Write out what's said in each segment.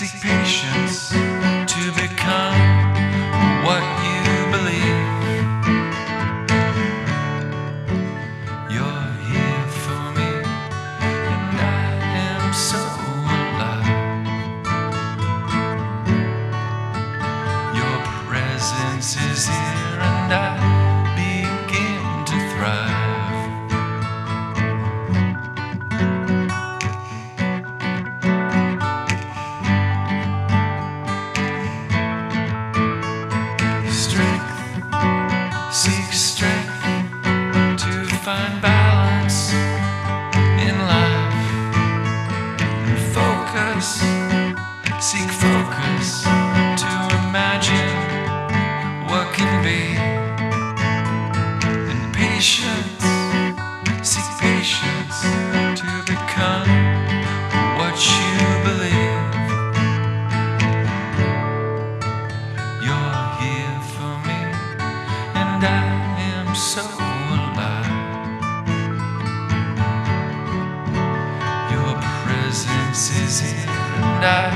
patience to become what you believe. You're here for me, and I am so alive. Your presence is here, and I find balance in life. And focus, seek focus to imagine what can be. And patience, seek patience to become what you believe. You're here for me, and I am so is here, and I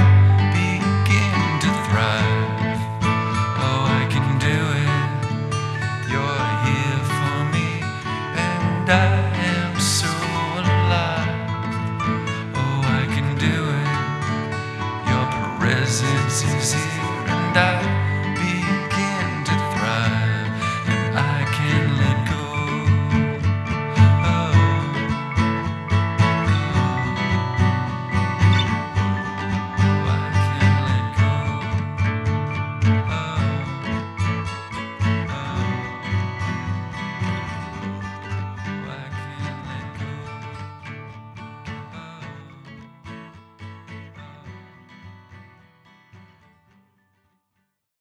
begin to thrive. Oh, I can do it. You're here for me, and I am so alive. Oh, I can do it. Your presence is here, and I